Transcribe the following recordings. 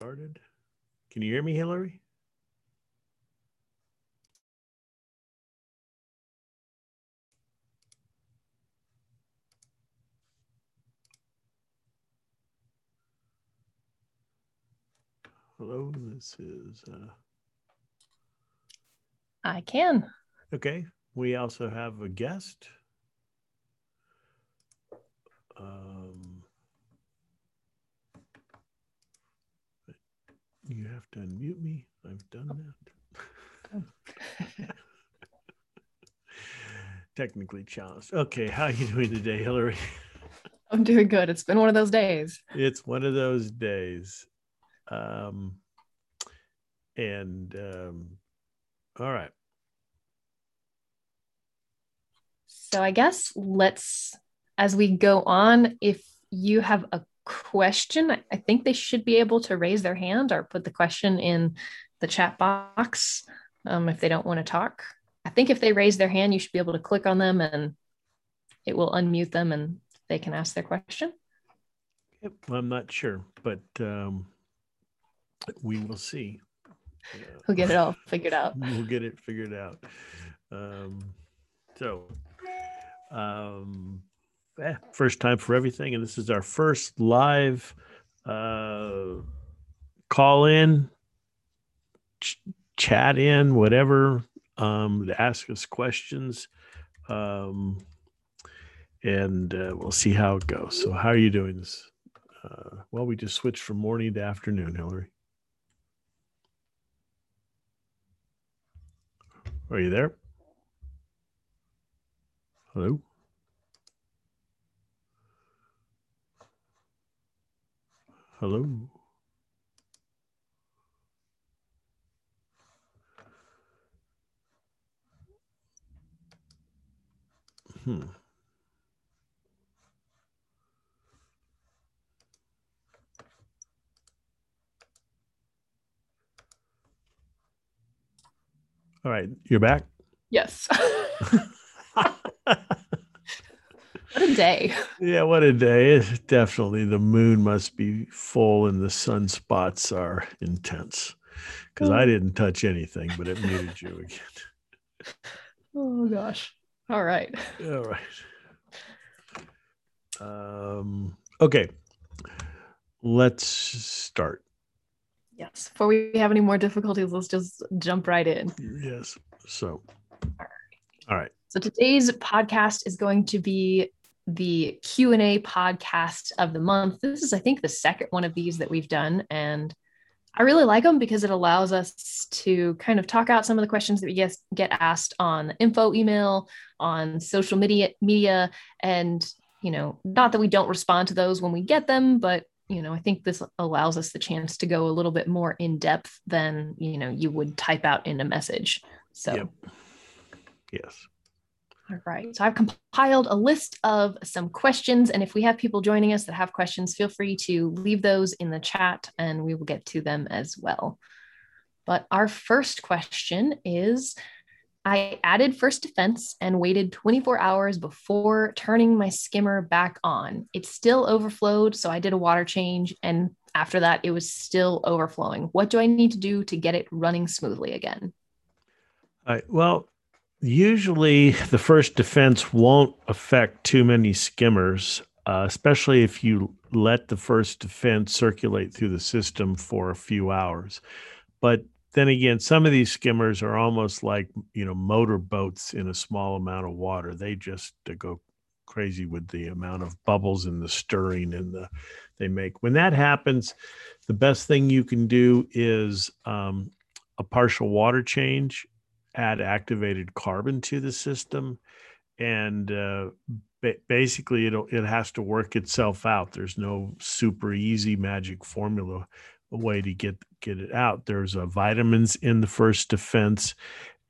started. Can you hear me, Hillary? Hello, this is uh, I can. okay. We also have a guest. Um, you have to unmute me. I've done that. Technically challenged. Okay, how are you doing today, Hillary? I'm doing good. It's been one of those days. It's one of those days. Um, and um, all right. So I guess let's, as we go on, if you have a question, I- think they should be able to raise their hand or put the question in the chat box um, if they don't want to talk. I think if they raise their hand, you should be able to click on them and it will unmute them and they can ask their question. Yep, I'm not sure, but um, we will see. We'll get it all figured out. we'll get it figured out. Um, so, um, eh, first time for everything, and this is our first live uh, call in, ch- chat in, whatever, um, to ask us questions. Um, and uh, we'll see how it goes. So, how are you doing this? Uh, well, we just switched from morning to afternoon, Hillary. Are you there? Hello? Hello? Hmm. All right, you're back. Yes. what a day. Yeah, what a day. It's definitely the moon must be full and the sunspots are intense. Because I didn't touch anything, but it muted you again. Oh gosh. All right. All right. Um, okay. Let's start. Yes. Before we have any more difficulties, let's just jump right in. Yes. So, all right. So today's podcast is going to be the Q&A podcast of the month. This is I think the second one of these that we've done and I really like them because it allows us to kind of talk out some of the questions that we get get asked on info email, on social media media and you know, not that we don't respond to those when we get them, but you know, I think this allows us the chance to go a little bit more in depth than, you know, you would type out in a message. So Yep. Yes. All right. So I've compiled a list of some questions. And if we have people joining us that have questions, feel free to leave those in the chat and we will get to them as well. But our first question is I added first defense and waited 24 hours before turning my skimmer back on. It still overflowed. So I did a water change. And after that, it was still overflowing. What do I need to do to get it running smoothly again? All right. Well, usually the first defense won't affect too many skimmers, uh, especially if you let the first defense circulate through the system for a few hours. But then again, some of these skimmers are almost like you know motor boats in a small amount of water. They just go crazy with the amount of bubbles and the stirring and the they make. When that happens, the best thing you can do is um, a partial water change add activated carbon to the system. And uh, ba- basically it'll it has to work itself out. There's no super easy magic formula way to get get it out. There's uh, vitamins in the first defense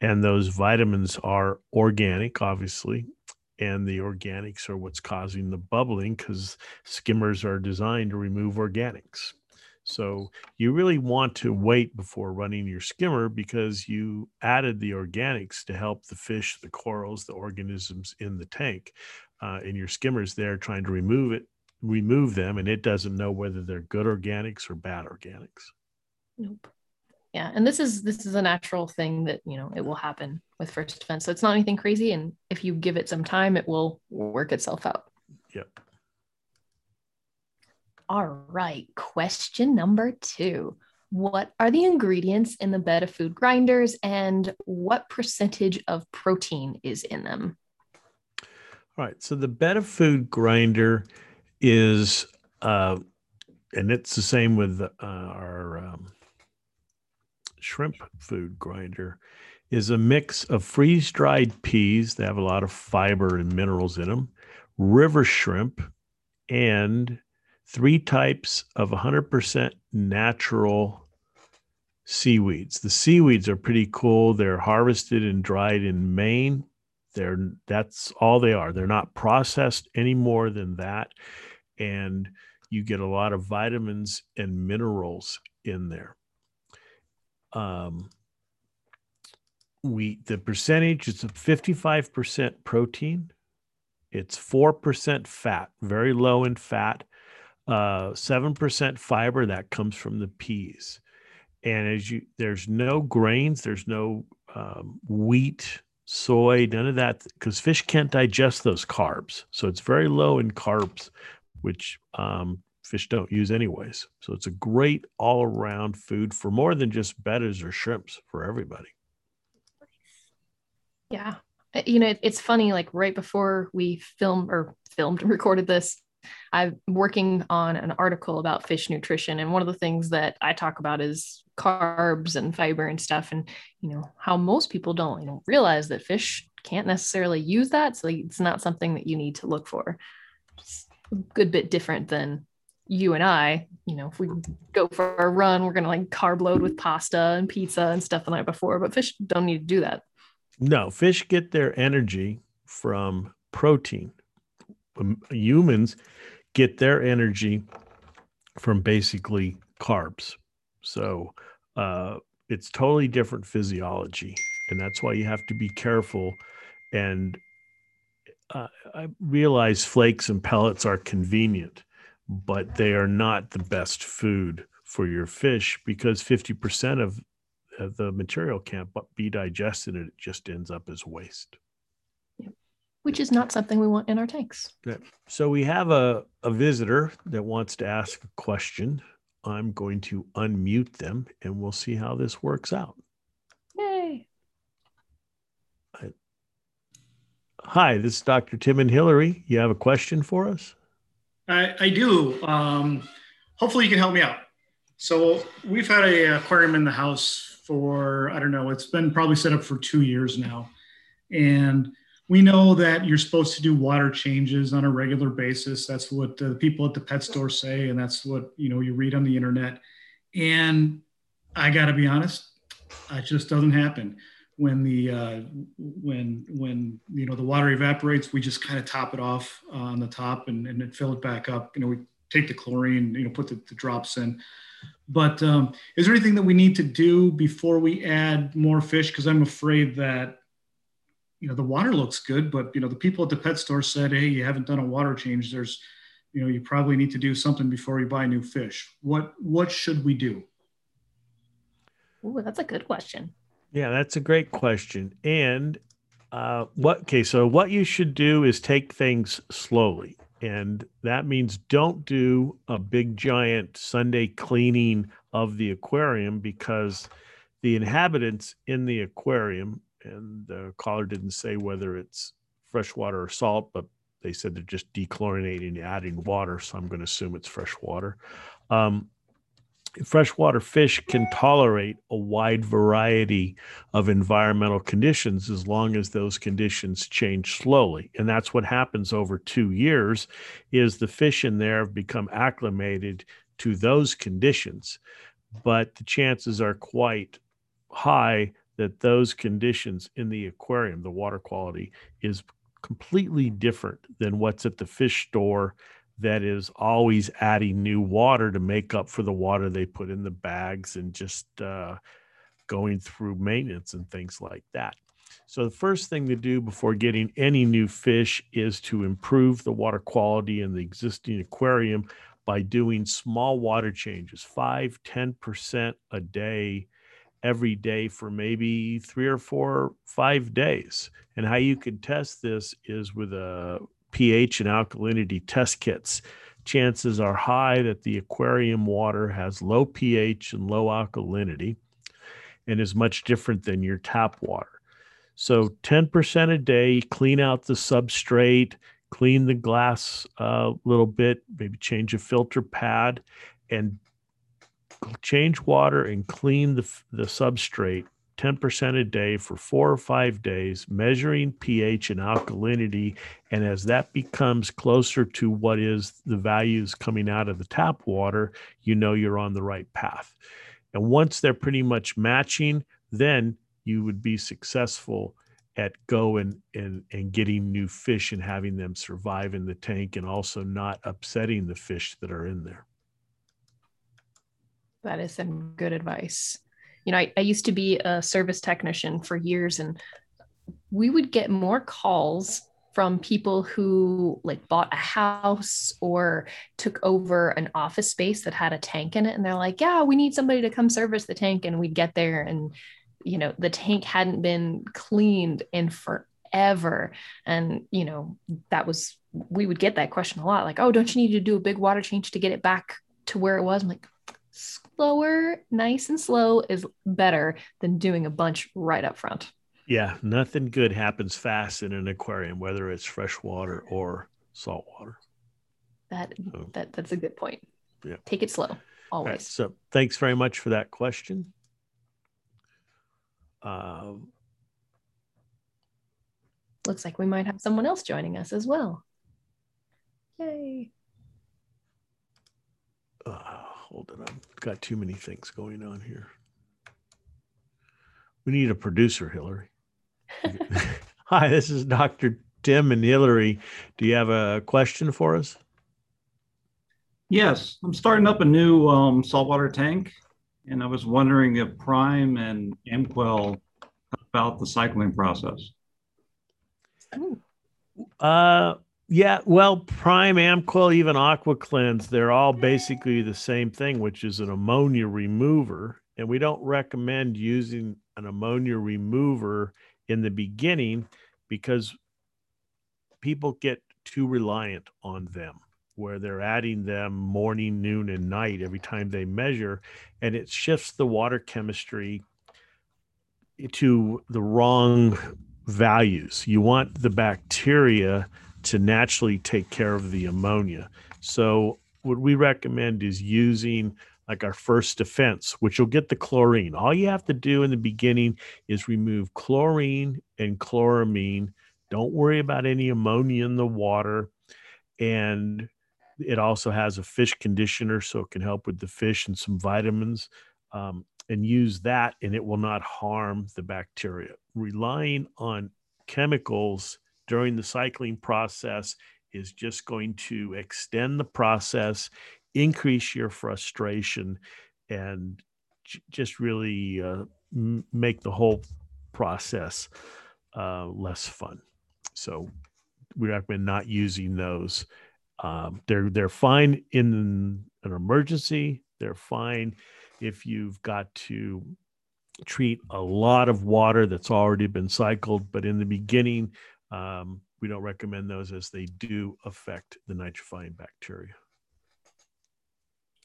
and those vitamins are organic obviously and the organics are what's causing the bubbling because skimmers are designed to remove organics so you really want to wait before running your skimmer because you added the organics to help the fish, the corals, the organisms in the tank. Uh, and your skimmer's there trying to remove it, remove them, and it doesn't know whether they're good organics or bad organics. Nope. Yeah, and this is this is a natural thing that you know it will happen with first defense. So it's not anything crazy, and if you give it some time, it will work itself out. Yep. All right. Question number two. What are the ingredients in the Betta food grinders and what percentage of protein is in them? All right. So the Betta food grinder is, uh, and it's the same with uh, our um, shrimp food grinder, is a mix of freeze dried peas. They have a lot of fiber and minerals in them, river shrimp, and three types of 100% natural seaweeds. The seaweeds are pretty cool. They're harvested and dried in Maine. They're that's all they are. They're not processed any more than that. And you get a lot of vitamins and minerals in there. Um, we the percentage is 55% protein. It's 4% fat, very low in fat uh, 7% fiber that comes from the peas. And as you, there's no grains, there's no um, wheat, soy, none of that, because fish can't digest those carbs. So it's very low in carbs, which um, fish don't use anyways. So it's a great all around food for more than just bettas or shrimps for everybody. Yeah. Uh, you know, it's funny, like right before we filmed or filmed and recorded this, I'm working on an article about fish nutrition. And one of the things that I talk about is carbs and fiber and stuff. And, you know, how most people don't, you know, realize that fish can't necessarily use that. So it's not something that you need to look for. It's a good bit different than you and I, you know, if we go for a run, we're going to like carb load with pasta and pizza and stuff the night before, but fish don't need to do that. No, fish get their energy from protein. Um, humans get their energy from basically carbs. So uh, it's totally different physiology. And that's why you have to be careful. And uh, I realize flakes and pellets are convenient, but they are not the best food for your fish because 50% of the material can't be digested and it just ends up as waste which is not something we want in our tanks. So we have a, a visitor that wants to ask a question. I'm going to unmute them and we'll see how this works out. Yay. Hi, this is Dr. Tim and Hillary. You have a question for us? I, I do. Um, hopefully, you can help me out. So, we've had a aquarium in the house for, I don't know, it's been probably set up for two years now. And we know that you're supposed to do water changes on a regular basis. That's what the people at the pet store say, and that's what you know you read on the internet. And I got to be honest, it just doesn't happen. When the uh, when when you know the water evaporates, we just kind of top it off on the top and, and then fill it back up. You know, we take the chlorine, you know, put the, the drops in. But um, is there anything that we need to do before we add more fish? Because I'm afraid that you know the water looks good but you know the people at the pet store said hey you haven't done a water change. There's you know you probably need to do something before you buy new fish. What what should we do? Ooh, that's a good question. Yeah that's a great question. And uh, what okay so what you should do is take things slowly. And that means don't do a big giant sunday cleaning of the aquarium because the inhabitants in the aquarium and the caller didn't say whether it's fresh water or salt, but they said they're just dechlorinating, adding water. So I'm going to assume it's fresh water. Um, freshwater fish can tolerate a wide variety of environmental conditions as long as those conditions change slowly and that's what happens over 2 years is the fish in there have become acclimated to those conditions but the chances are quite high that those conditions in the aquarium, the water quality, is completely different than what's at the fish store that is always adding new water to make up for the water they put in the bags and just uh, going through maintenance and things like that. So, the first thing to do before getting any new fish is to improve the water quality in the existing aquarium by doing small water changes, five, 10% a day, every day for maybe three or four, five days. And how you can test this is with a pH and alkalinity test kits. Chances are high that the aquarium water has low pH and low alkalinity and is much different than your tap water. So 10% a day, clean out the substrate, clean the glass a little bit, maybe change a filter pad, and change water and clean the, the substrate 10% a day for four or five days, measuring pH and alkalinity. And as that becomes closer to what is the values coming out of the tap water, you know you're on the right path. And once they're pretty much matching, then you would be successful at going and, and getting new fish and having them survive in the tank and also not upsetting the fish that are in there. That is some good advice. You know, I, I used to be a service technician for years, and we would get more calls from people who like bought a house or took over an office space that had a tank in it and they're like yeah we need somebody to come service the tank and we'd get there and you know the tank hadn't been cleaned in forever and you know that was we would get that question a lot like oh don't you need to do a big water change to get it back to where it was i'm like slower, nice and slow is better than doing a bunch right up front. Yeah, nothing good happens fast in an aquarium, whether it's freshwater or saltwater. That so, that that's a good point. Yeah. Take it slow always. Right, so thanks very much for that question. Uh, Looks like we might have someone else joining us as well. Yay. Uh, hold it. I've got too many things going on here. We need a producer, Hillary. Hi, this is Dr. Tim and Hillary. Do you have a question for us? Yes, I'm starting up a new um, saltwater tank, and I was wondering if Prime and Amquel about the cycling process. Uh, yeah, well, Prime, Amquel, even Aqua Cleanse, they're all basically the same thing, which is an ammonia remover. And we don't recommend using an ammonia remover in the beginning because people get too reliant on them, where they're adding them morning, noon, and night every time they measure. And it shifts the water chemistry to the wrong values. You want the bacteria to naturally take care of the ammonia. So what we recommend is using like our first defense, which you'll get the chlorine. All you have to do in the beginning is remove chlorine and chloramine. Don't worry about any ammonia in the water. And it also has a fish conditioner, so it can help with the fish and some vitamins. Um, and use that, and it will not harm the bacteria. Relying on chemicals during the cycling process is just going to extend the process, increase your frustration, and j- just really uh, m- make the whole process uh, less fun. So we recommend not using those. Um, they're they're fine in an emergency. They're fine if you've got to treat a lot of water that's already been cycled. But in the beginning, um, we don't recommend those as they do affect the nitrifying bacteria.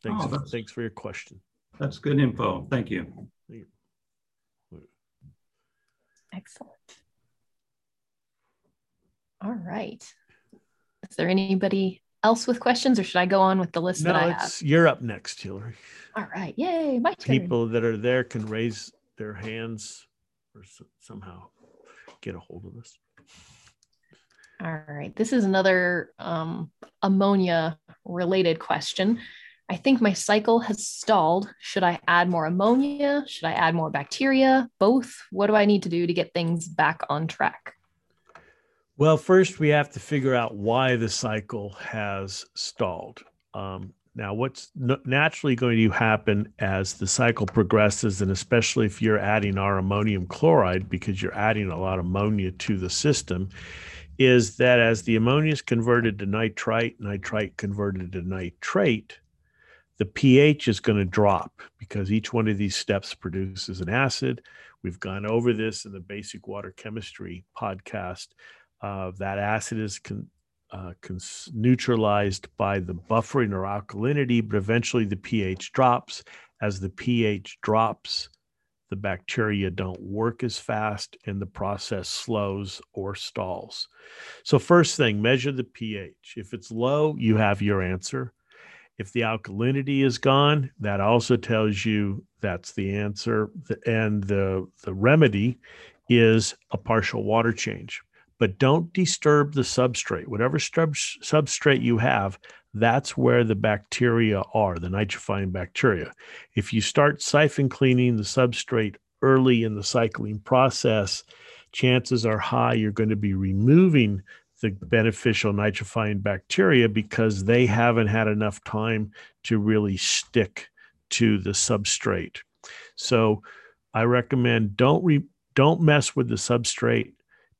Thanks, oh, thanks for your question. That's good info. Thank you. Thank you. Excellent. All right. Is there anybody else with questions or should I go on with the list no, that I have? You're up next, Hillary. All right. Yay. My turn. People that are there can raise their hands or somehow get a hold of us. All right. This is another um, ammonia related question. I think my cycle has stalled. Should I add more ammonia? Should I add more bacteria? Both? What do I need to do to get things back on track? Well, first, we have to figure out why the cycle has stalled. Um, now, what's naturally going to happen as the cycle progresses, and especially if you're adding our ammonium chloride, because you're adding a lot of ammonia to the system, is that as the ammonia is converted to nitrite, nitrite converted to nitrate, the pH is going to drop because each one of these steps produces an acid. We've gone over this in the basic water chemistry podcast. Uh, that acid is con- uh, cons- neutralized by the buffering or alkalinity, but eventually the pH drops. As the pH drops, the bacteria don't work as fast and the process slows or stalls. So, first thing, measure the pH. If it's low, you have your answer. If the alkalinity is gone, that also tells you that's the answer. And the, the remedy is a partial water change. But don't disturb the substrate. Whatever sub- substrate you have, that's where the bacteria are, the nitrifying bacteria. If you start siphon cleaning the substrate early in the cycling process, chances are high you're going to be removing the beneficial nitrifying bacteria because they haven't had enough time to really stick to the substrate. So I recommend don't re, don't mess with the substrate.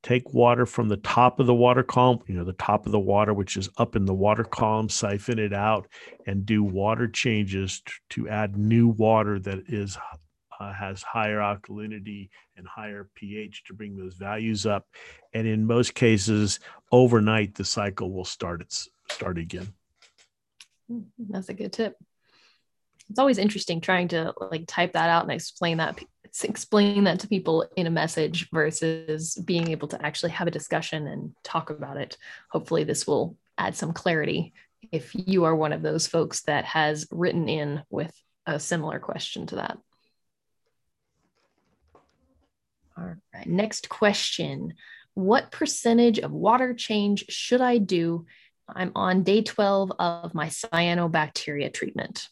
Take water from the top of the water column, you know, the top of the water, which is up in the water column, siphon it out and do water changes to, to add new water that is uh, has higher alkalinity and higher pH to bring those values up. And in most cases, overnight the cycle will start its start again. Hmm, that's a good tip. It's always interesting trying to like type that out and explain that explain that to people in a message versus being able to actually have a discussion and talk about it. Hopefully this will add some clarity if you are one of those folks that has written in with a similar question to that. All right, next question. What percentage of water change should I do? I'm on day 12 of my cyanobacteria treatment.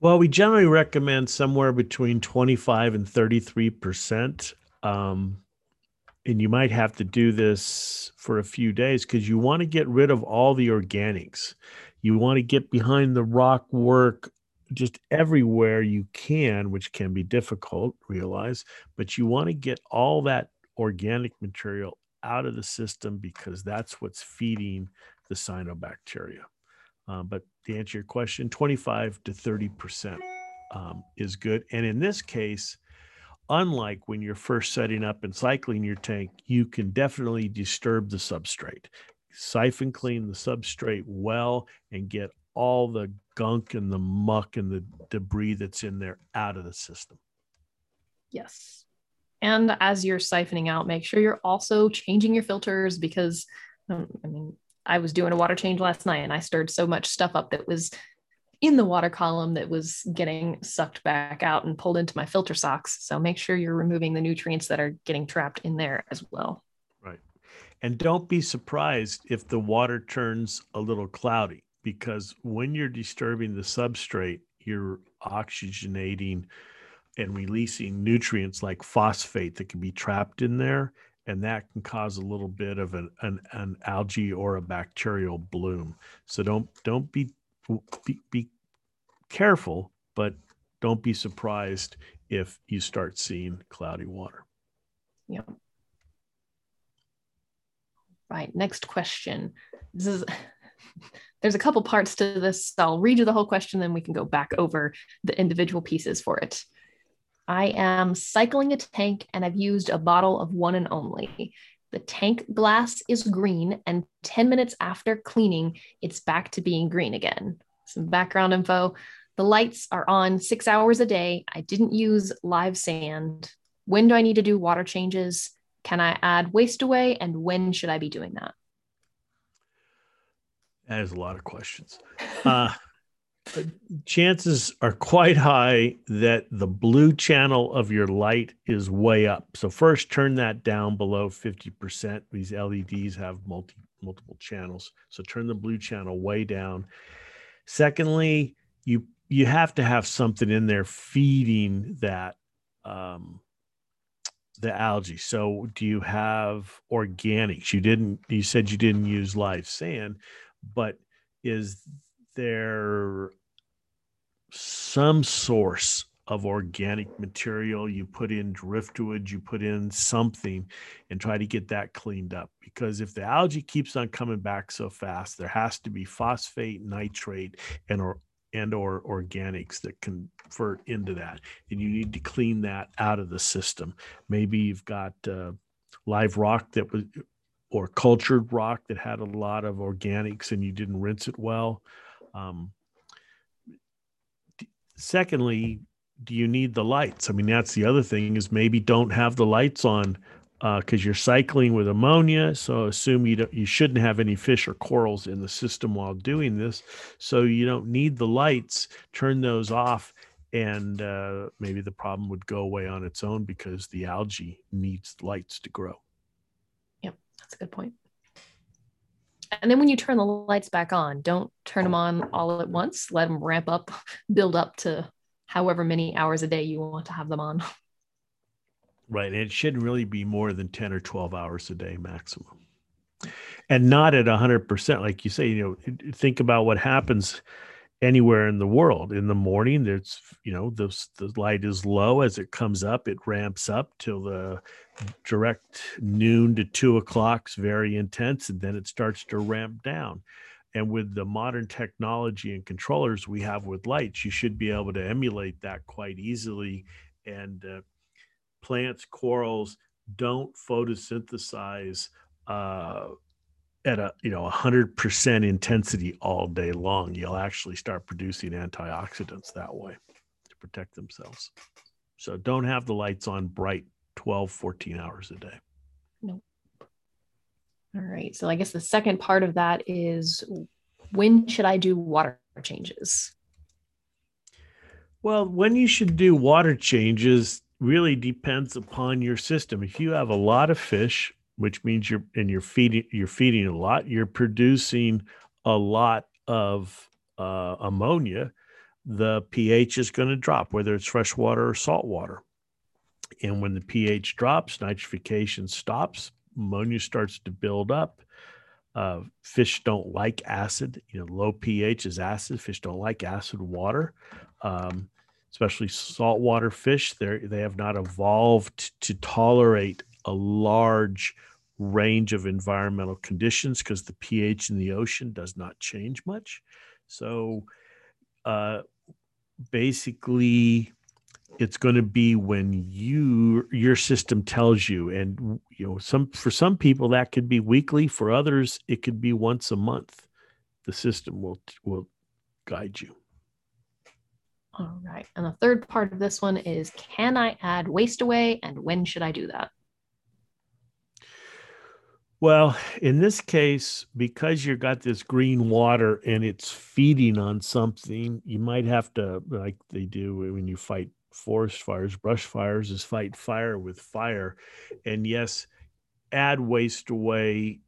Well, we generally recommend somewhere between 25 and 33%. Um, and you might have to do this for a few days because you want to get rid of all the organics. You want to get behind the rock work just everywhere you can, which can be difficult, realize, but you want to get all that organic material out of the system because that's what's feeding the cyanobacteria. Um, but to answer your question, 25 to 30% um, is good. And in this case, unlike when you're first setting up and cycling your tank, you can definitely disturb the substrate. Siphon clean the substrate well and get all the gunk and the muck and the debris that's in there out of the system. Yes. And as you're siphoning out, make sure you're also changing your filters because, um, I mean, I was doing a water change last night and I stirred so much stuff up that was in the water column that was getting sucked back out and pulled into my filter socks. So make sure you're removing the nutrients that are getting trapped in there as well. Right. And don't be surprised if the water turns a little cloudy because when you're disturbing the substrate, you're oxygenating and releasing nutrients like phosphate that can be trapped in there. And that can cause a little bit of an, an, an algae or a bacterial bloom. So don't don't be, be be careful, but don't be surprised if you start seeing cloudy water. Yeah. Right. Next question. This is there's a couple parts to this. I'll read you the whole question, then we can go back over the individual pieces for it. I am cycling a tank and I've used a bottle of one and only. The tank glass is green, and 10 minutes after cleaning, it's back to being green again. Some background info. The lights are on six hours a day. I didn't use live sand. When do I need to do water changes? Can I add waste away? And when should I be doing that? That is a lot of questions. Uh, chances are quite high that the blue channel of your light is way up. So first, turn that down below 50%. These LEDs have multi multiple channels, so turn the blue channel way down. Secondly, you you have to have something in there feeding that um, the algae. So do you have organics? You didn't. You said you didn't use live sand but is there some source of organic material, you put in driftwood, you put in something and try to get that cleaned up. Because if the algae keeps on coming back so fast, there has to be phosphate, nitrate, and or and or organics that convert into that. And you need to clean that out of the system. Maybe you've got uh, live rock that was or cultured rock that had a lot of organics and you didn't rinse it well. Um, secondly, do you need the lights? I mean, that's the other thing is maybe don't have the lights on because uh, you're cycling with ammonia. So assume you don't, you shouldn't have any fish or corals in the system while doing this. So you don't need the lights. Turn those off, and uh, maybe the problem would go away on its own because the algae needs lights to grow. Yep, that's a good point. And then when you turn the lights back on, don't turn them on all at once. Let them ramp up, build up to however many hours a day you want to have them on. Right. It shouldn't really be more than 10 or 12 hours a day maximum. And not at 100%. Like you say, you know, think about what happens anywhere in the world. In the morning, there's, you know, the, the light is low. As it comes up, it ramps up till the direct noon to two o'clock is very intense. And then it starts to ramp down. And with the modern technology and controllers we have with lights, you should be able to emulate that quite easily. And uh, plants, corals don't photosynthesize uh, at a you know 100% intensity all day long. You'll actually start producing antioxidants that way to protect themselves. So don't have the lights on bright 12, 14 hours a day. Nope. All right. So I guess the second part of that is when should I do water changes? Well, when you should do water changes really depends upon your system. If you have a lot of fish, which means you're and you're feeding you're feeding a lot, you're producing a lot of uh, ammonia, the pH is going to drop, whether it's fresh water or salt water. And when the pH drops, nitrification stops, ammonia starts to build up. Uh, fish don't like acid. You know, low pH is acid. Fish don't like acid water, um, especially saltwater fish. They they have not evolved to tolerate a large range of environmental conditions because the pH in the ocean does not change much. So, uh, basically, it's going to be when you your system tells you and you know some for some people that could be weekly. For others it could be once a month. The system will will guide you. All right and the third part of this one is can i add waste away and when should i do that well, in this case, because you've got this green water and it's feeding on something, you might have to, like they do when you fight forest fires, brush fires, is fight fire with fire. And yes, add waste away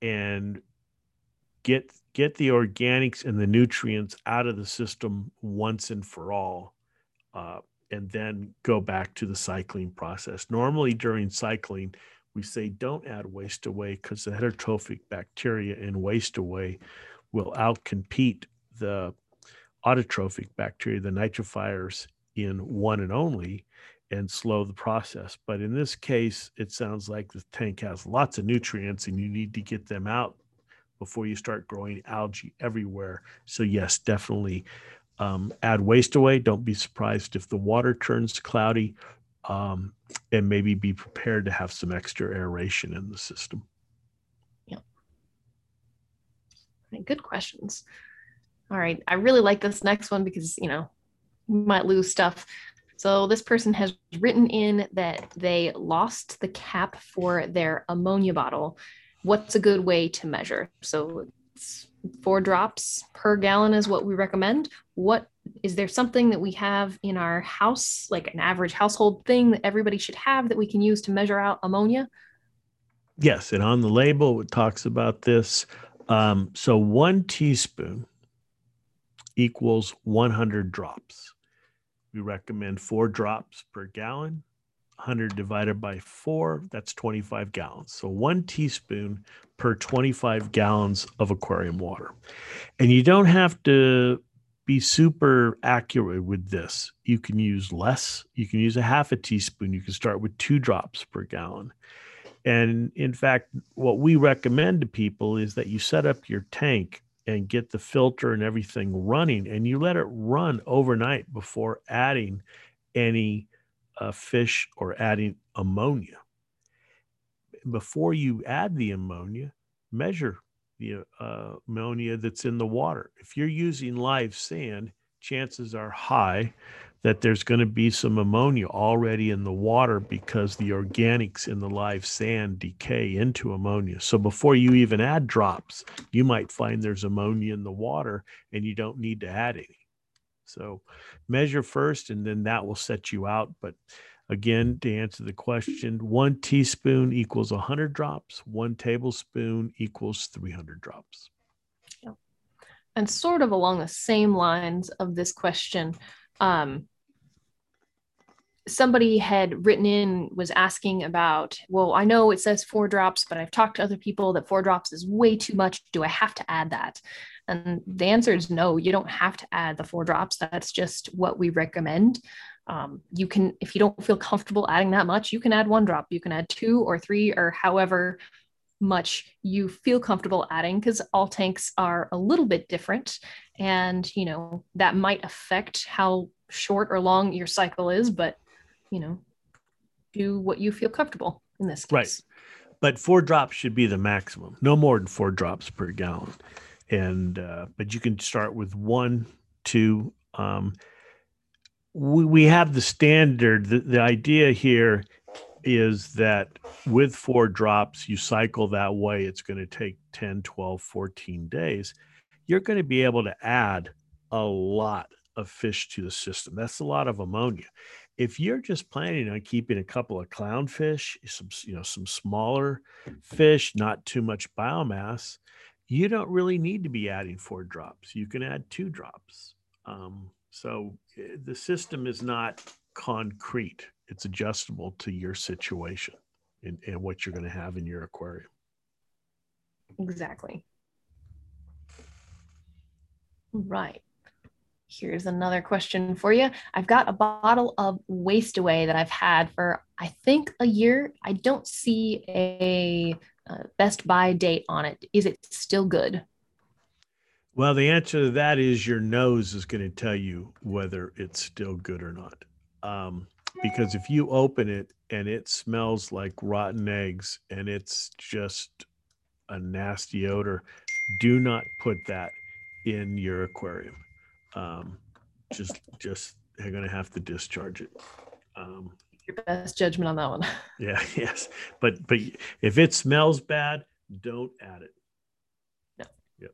and get get the organics and the nutrients out of the system once and for all. Uh, and then go back to the cycling process. Normally during cycling, we say don't add waste away because the heterotrophic bacteria in waste away will outcompete the autotrophic bacteria, the nitrifiers in one and only and slow the process. But in this case, it sounds like the tank has lots of nutrients and you need to get them out before you start growing algae everywhere. So, yes, definitely um, add waste away. Don't be surprised if the water turns cloudy um, and maybe be prepared to have some extra aeration in the system. Yeah. Good questions. All right. I really like this next one because, you know, you might lose stuff. So this person has written in that they lost the cap for their ammonia bottle. What's a good way to measure? So four drops per gallon is what we recommend. What is there something that we have in our house, like an average household thing that everybody should have that we can use to measure out ammonia? Yes, and on the label it talks about this. Um, so one teaspoon equals 100 drops. We recommend four drops per gallon. 100 divided by four, that's 25 gallons. So one teaspoon per 25 gallons of aquarium water. And you don't have to be super accurate with this. You can use less, you can use a half a teaspoon, you can start with two drops per gallon. And in fact, what we recommend to people is that you set up your tank and get the filter and everything running and you let it run overnight before adding any uh, fish or adding ammonia. Before you add the ammonia, measure the uh, ammonia that's in the water. If you're using live sand, chances are high that there's going to be some ammonia already in the water because the organics in the live sand decay into ammonia. So before you even add drops, you might find there's ammonia in the water and you don't need to add any. So measure first and then that will set you out. But again, to answer the question, one teaspoon equals 100 drops, one tablespoon equals 300 drops. And sort of along the same lines of this question, um, somebody had written in was asking about well i know it says four drops but i've talked to other people that four drops is way too much do i have to add that and the answer is no you don't have to add the four drops that's just what we recommend um, you can if you don't feel comfortable adding that much you can add one drop you can add two or three or however much you feel comfortable adding because all tanks are a little bit different and you know that might affect how short or long your cycle is but you know, do what you feel comfortable in this case. Right. But four drops should be the maximum, no more than four drops per gallon. And, uh, but you can start with one, two. Um, we, we have the standard. The, the idea here is that with four drops, you cycle that way, it's going to take 10, 12, 14 days. You're going to be able to add a lot of fish to the system. That's a lot of ammonia if you're just planning on keeping a couple of clownfish, some you know some smaller fish, not too much biomass, you don't really need to be adding four drops. You can add two drops. Um, so eh, the system is not concrete; it's adjustable to your situation and, and what you're going to have in your aquarium. Exactly. Right. Here's another question for you. I've got a bottle of Waste Away that I've had for, I think, a year. I don't see a, a best buy date on it. Is it still good? Well, the answer to that is your nose is going to tell you whether it's still good or not. Um, because if you open it and it smells like rotten eggs and it's just a nasty odor, do not put that in your aquarium um, just just they're going to have to discharge it. Um, Your best judgment on that one. yeah, yes, but but if it smells bad, don't add it. No. Yep.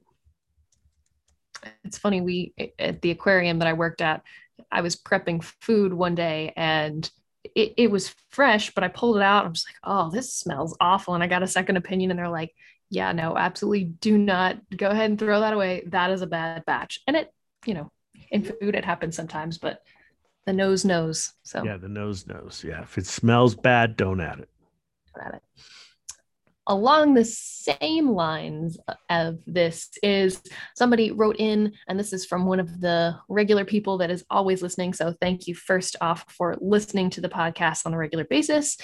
It's funny. We at the aquarium that I worked at, I was prepping food one day and. It, it was fresh, but I pulled it out. I'm just like, oh, this smells awful. And I got a second opinion, and they're like, yeah, no, absolutely do not go ahead and throw that away. That is a bad batch. And it you know, in food it happens sometimes, but the nose knows. So yeah, the nose knows. Yeah, if it smells bad, don't add it. Don't add it. Along the same lines of this is somebody wrote in, and this is from one of the regular people that is always listening. So thank you first off for listening to the podcast on a regular basis.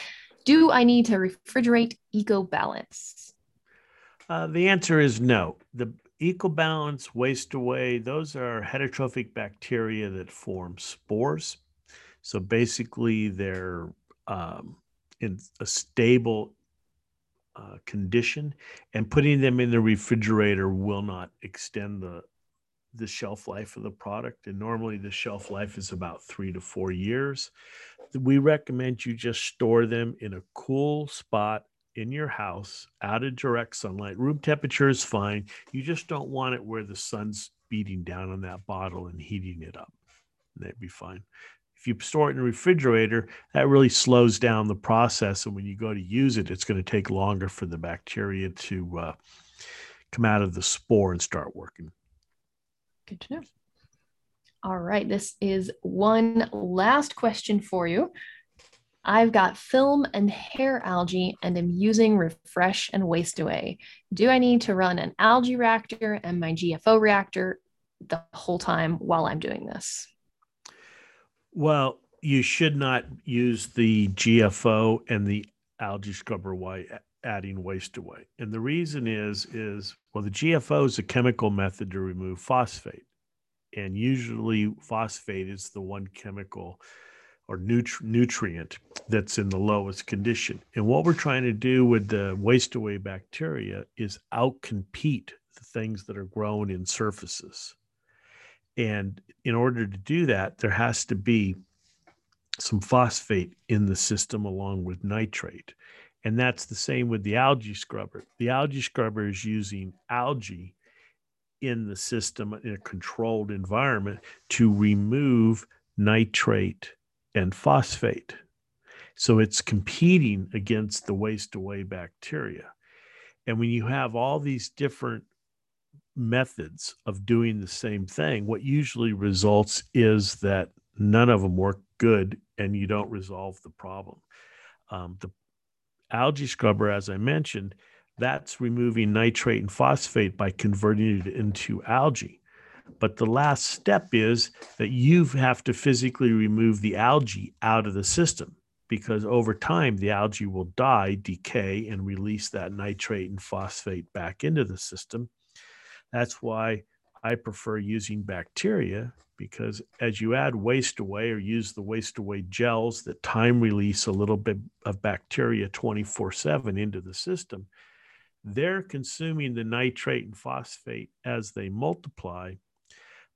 Do I need to refrigerate Eco Balance? Uh, the answer is no. The Ecobalance, waste away, those are heterotrophic bacteria that form spores. So basically, they're um, in a stable uh, condition, and putting them in the refrigerator will not extend the the shelf life of the product. And normally, the shelf life is about three to four years. We recommend you just store them in a cool spot in your house out of direct sunlight. Room temperature is fine. You just don't want it where the sun's beating down on that bottle and heating it up. That'd be fine. If you store it in a refrigerator, that really slows down the process. And when you go to use it, it's going to take longer for the bacteria to uh, come out of the spore and start working. Good to know. All right. This is one last question for you. I've got film and hair algae and am using refresh and waste away. Do I need to run an algae reactor and my GFO reactor the whole time while I'm doing this? Well, you should not use the GFO and the algae scrubber while adding waste away. And the reason is is well the GFO is a chemical method to remove phosphate. And usually phosphate is the one chemical or nutri- nutrient that's in the lowest condition. And what we're trying to do with the waste away bacteria is outcompete the things that are grown in surfaces. And in order to do that, there has to be some phosphate in the system along with nitrate. And that's the same with the algae scrubber. The algae scrubber is using algae in the system in a controlled environment to remove nitrate and phosphate. So it's competing against the waste away bacteria. And when you have all these different methods of doing the same thing, what usually results is that none of them work good and you don't resolve the problem. Um, the algae scrubber, as I mentioned, that's removing nitrate and phosphate by converting it into algae. But the last step is that you have to physically remove the algae out of the system because over time the algae will die, decay, and release that nitrate and phosphate back into the system. That's why I prefer using bacteria because as you add waste away or use the waste away gels that time release a little bit of bacteria 24 7 into the system, they're consuming the nitrate and phosphate as they multiply,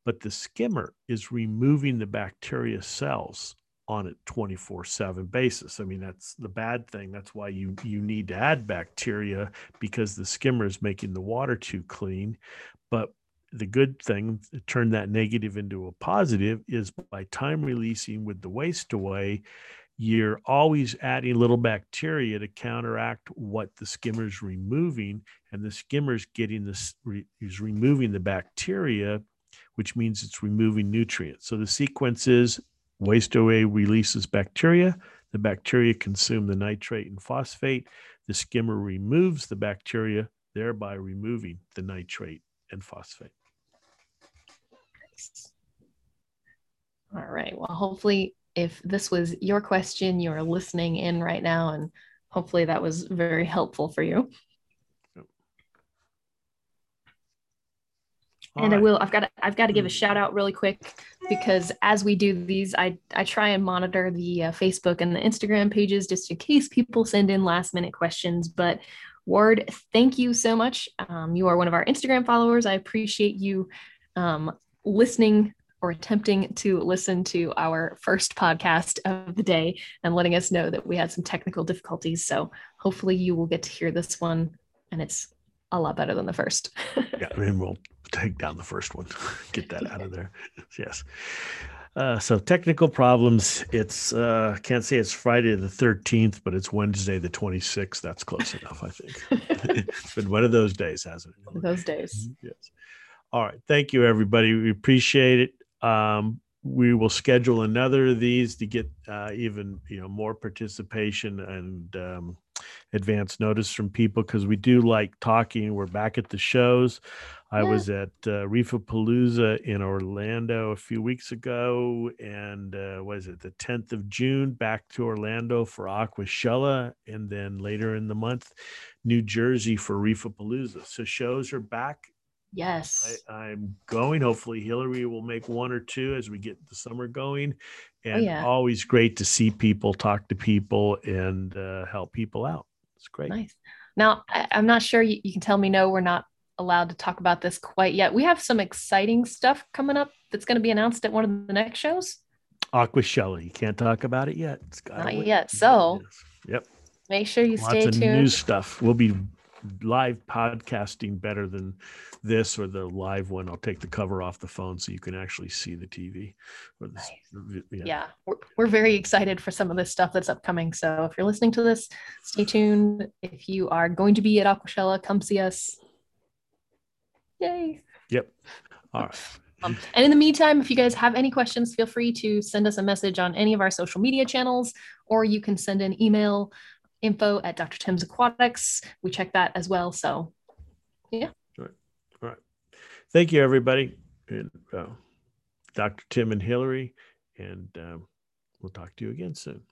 but the skimmer is removing the bacteria cells on a 24 7 basis. I mean, that's the bad thing. That's why you, you need to add bacteria because the skimmer is making the water too clean. But the good thing to turn that negative into a positive is by time releasing with the waste away you're always adding little bacteria to counteract what the skimmer's removing and the skimmer's getting this re, is removing the bacteria which means it's removing nutrients so the sequence is waste away releases bacteria the bacteria consume the nitrate and phosphate the skimmer removes the bacteria thereby removing the nitrate and phosphate all right. Well, hopefully, if this was your question, you're listening in right now, and hopefully that was very helpful for you. And right. I will. I've got. To, I've got to give a shout out really quick because as we do these, I I try and monitor the uh, Facebook and the Instagram pages just in case people send in last minute questions. But Ward, thank you so much. Um, you are one of our Instagram followers. I appreciate you um, listening or attempting to listen to our first podcast of the day and letting us know that we had some technical difficulties. So hopefully you will get to hear this one and it's a lot better than the first. yeah, I mean, we'll take down the first one, get that out of there. Yes. Uh, so technical problems. It's uh, can't say it's Friday the thirteenth, but it's Wednesday the twenty sixth. That's close enough, I think. it's been one of those days, hasn't it? One of those days. Mm-hmm. Yes. All right. Thank you, everybody. We appreciate it. Um, we will schedule another of these to get uh, even you know more participation and um, advance notice from people because we do like talking. We're back at the shows. I was at uh, Reefapalooza in Orlando a few weeks ago, and uh, was it the 10th of June back to Orlando for Aquashella, and then later in the month, New Jersey for Reefapalooza. So shows are back Yes. I, am going. Hopefully, Hillary will make one or two as we get the summer going. Oh, and oh, yeah. always great to see people, talk to people, and uh, help people out. It's great. Nice. Now, I, am not sure you, you, can tell me no, we're not allowed to talk about this quite yet. We have some exciting stuff coming up that's going to be announced at one of the next shows. Aquashella. You can't talk about it yet. it's Not wait. yet. So, yep. Make sure you Lots stay of tuned. New stuff. We'll be live podcasting better than this or the live one. I'll take the cover off the phone so you can actually see the TV. Nice. yeah, yeah. We're, we're very excited for some of this stuff that's upcoming. So if you're listening to this, stay tuned. If you are going to be at Aquashella, come see us. Yay. Yep. All right. Um, and in the meantime, if you guys have any questions, feel free to send us a message on any of our social media channels, or you can send an email info at Dr. Tim's Aquatics. We check that as well. So, yeah. All right. All right. Thank you, everybody. and uh, Dr. Tim and Hillary, and um, we'll talk to you again soon.